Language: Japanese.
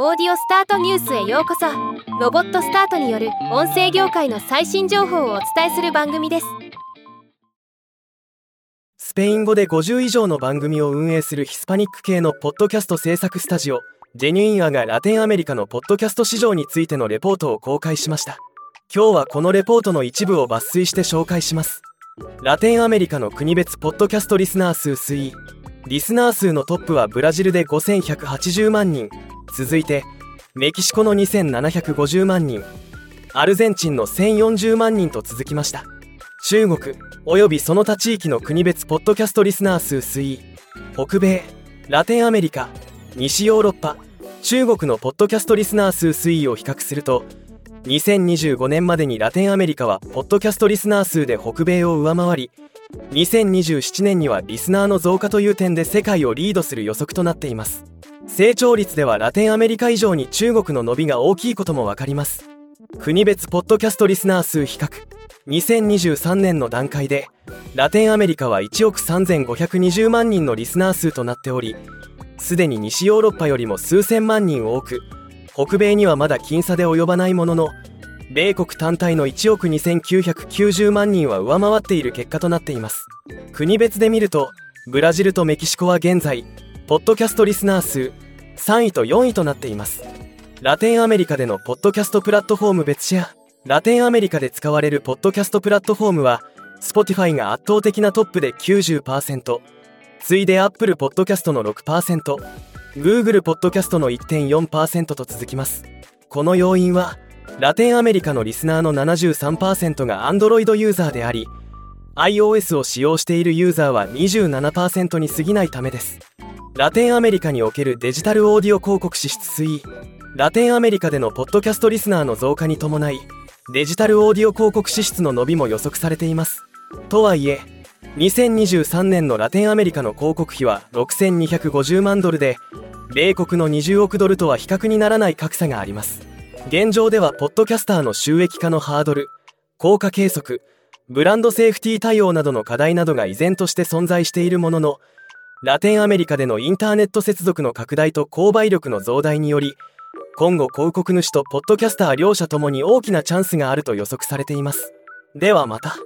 オーディオスタートニュースへようこそ。ロボットスタートによる音声業界の最新情報をお伝えする番組です。スペイン語で50以上の番組を運営するヒスパニック系のポッドキャスト制作スタジオジェニュインアがラテンアメリカのポッドキャスト市場についてのレポートを公開しました。今日はこのレポートの一部を抜粋して紹介します。ラテンアメリカの国別ポッドキャストリスナー数推移。リスナー数のトップはブラジルで5180万人。続いてメキシコの2750万人アルゼンチンの1040万人と続きました。中国およびその他地域の国別ポッドキャストリスナー数推移。北米ラテンアメリカ西ヨーロッパ中国のポッドキャストリスナー数推移を比較すると2025年までにラテンアメリカはポッドキャストリスナー数で北米を上回り2027年にはリスナーの増加という点で世界をリードする予測となっています。成長率ではラテンアメリカ以上に中国の伸びが大きいことも分かります。国別ポッドキャストリスナー数比較。2023年の段階でラテンアメリカは1億3520万人のリスナー数となっておりすでに西ヨーロッパよりも数千万人多く北米にはまだ僅差で及ばないものの米国単体の1億2990万人は上回っている結果となっています。国別で見るとブラジルとメキシコは現在ポッドキャストリスナー数3位と4位となっています。ラテンアメリカでのポッドキャストプラットフォーム別シェア。ラテンアメリカで使われるポッドキャストプラットフォームは Spotify が圧倒的なトップで90%次いで Apple Podcast の 6%Google Podcast の1.4%と続きます。この要因はラテンアメリカのリスナーの73%が Android ユーザーであり iOS を使用しているユーザーは27%に過ぎないためです。ラテンアメリカにおけるデジタルオーディオ広告支出推移ラテンアメリカでのポッドキャストリスナーの増加に伴いデジタルオーディオ広告支出の伸びも予測されています。とはいえ2023年のラテンアメリカの広告費は6250万ドルで米国の20億ドルとは比較にならない格差があります。現状ではポッドキャスターの収益化のハードル効果計測ブランドセーフティー対応などの課題などが依然として存在しているもののラテンアメリカでのインターネット接続の拡大と購買力の増大により今後広告主とポッドキャスター両者ともに大きなチャンスがあると予測されています。ではまた。